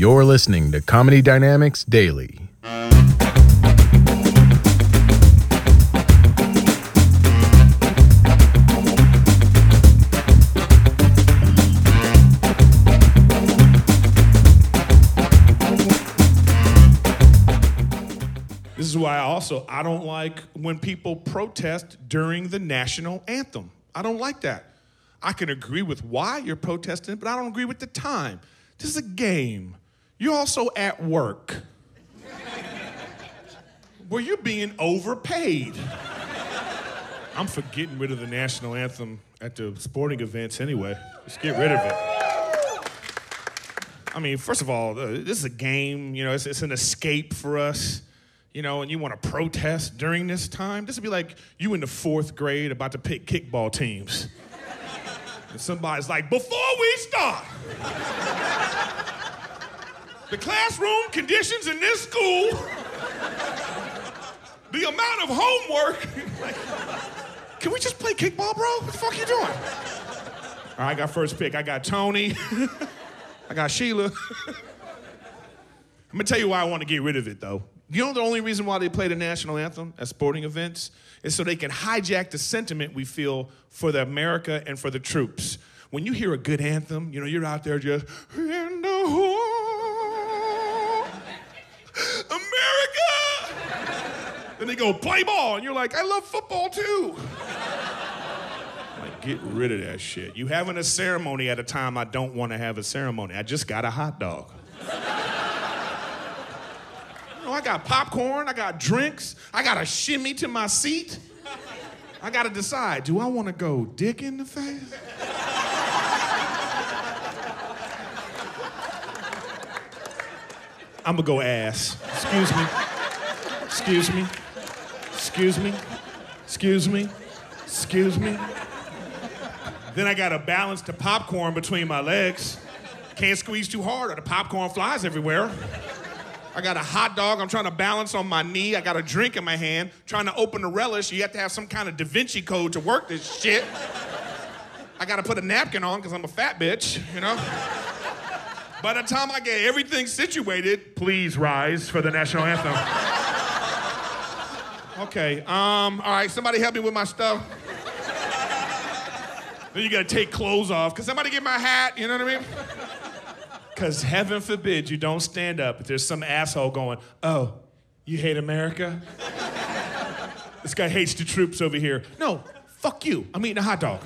You're listening to Comedy Dynamics Daily. This is why I also I don't like when people protest during the national anthem. I don't like that. I can agree with why you're protesting, but I don't agree with the time. This is a game. You're also at work where you're being overpaid. I'm for getting rid of the national anthem at the sporting events anyway. Just get rid of it. I mean, first of all, uh, this is a game. You know, it's, it's an escape for us. You know, and you want to protest during this time. This would be like you in the fourth grade about to pick kickball teams. And somebody's like, before we start, the classroom conditions in this school, the amount of homework. like, can we just play kickball, bro? What the fuck you doing? All right, I got first pick. I got Tony. I got Sheila. I'm gonna tell you why I want to get rid of it though. You know the only reason why they play the national anthem at sporting events is so they can hijack the sentiment we feel for the America and for the troops. When you hear a good anthem, you know, you're out there just Then they go play ball, and you're like, I love football too. Like, get rid of that shit. You having a ceremony at a time I don't want to have a ceremony. I just got a hot dog. You know, I got popcorn, I got drinks, I got a shimmy to my seat. I gotta decide, do I wanna go dick in the face? I'm gonna go ass. Excuse me. Excuse me. Excuse me. Excuse me. Excuse me. Then I gotta balance the popcorn between my legs. Can't squeeze too hard or the popcorn flies everywhere. I got a hot dog I'm trying to balance on my knee. I got a drink in my hand, trying to open the relish. You have to have some kind of Da Vinci code to work this shit. I gotta put a napkin on because I'm a fat bitch, you know? By the time I get everything situated, please rise for the national anthem. Okay, um, all right, somebody help me with my stuff. Then you gotta take clothes off. Can somebody get my hat? You know what I mean? Because heaven forbid you don't stand up if there's some asshole going, oh, you hate America? this guy hates the troops over here. No, fuck you. I'm eating a hot dog.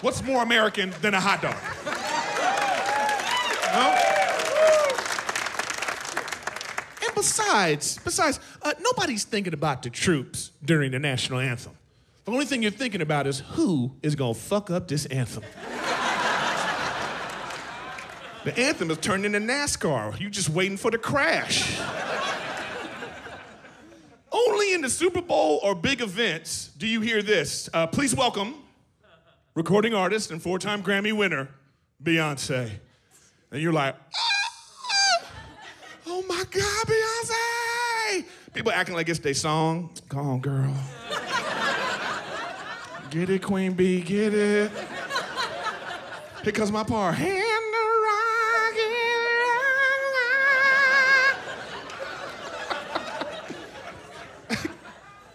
What's more American than a hot dog? No? And besides, besides, uh, nobody's thinking about the troops during the national anthem. The only thing you're thinking about is who is gonna fuck up this anthem. The anthem is turned into NASCAR. You just waiting for the crash. Only in the Super Bowl or big events do you hear this. Uh, please welcome recording artist and four-time Grammy winner, Beyonce. And you're like, "Ah! Oh my God, Beyonce! People acting like it's their song. Come on, girl. Get it, Queen Bee, get it. Here comes my part. Hand.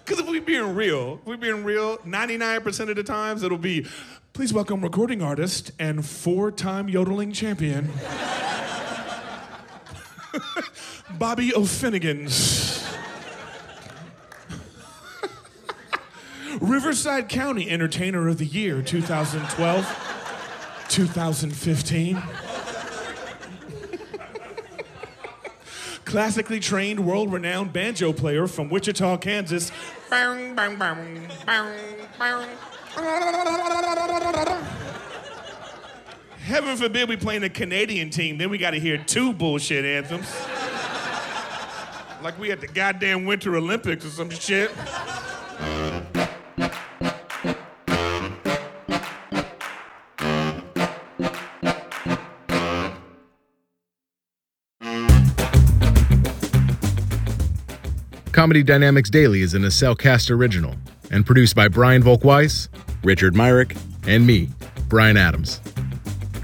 Because if we're being real, if we're being real, 99% of the times it'll be, please welcome recording artist and four-time yodeling champion, Bobby O'Finnegans. Riverside County Entertainer of the Year 2012, 2015. Classically trained, world renowned banjo player from Wichita, Kansas. Heaven forbid we play in a Canadian team, then we gotta hear two bullshit anthems. like we at the goddamn Winter Olympics or some shit. Comedy Dynamics Daily is an Accelcast original and produced by Brian Volk-Weiss, Richard Myrick, and me, Brian Adams.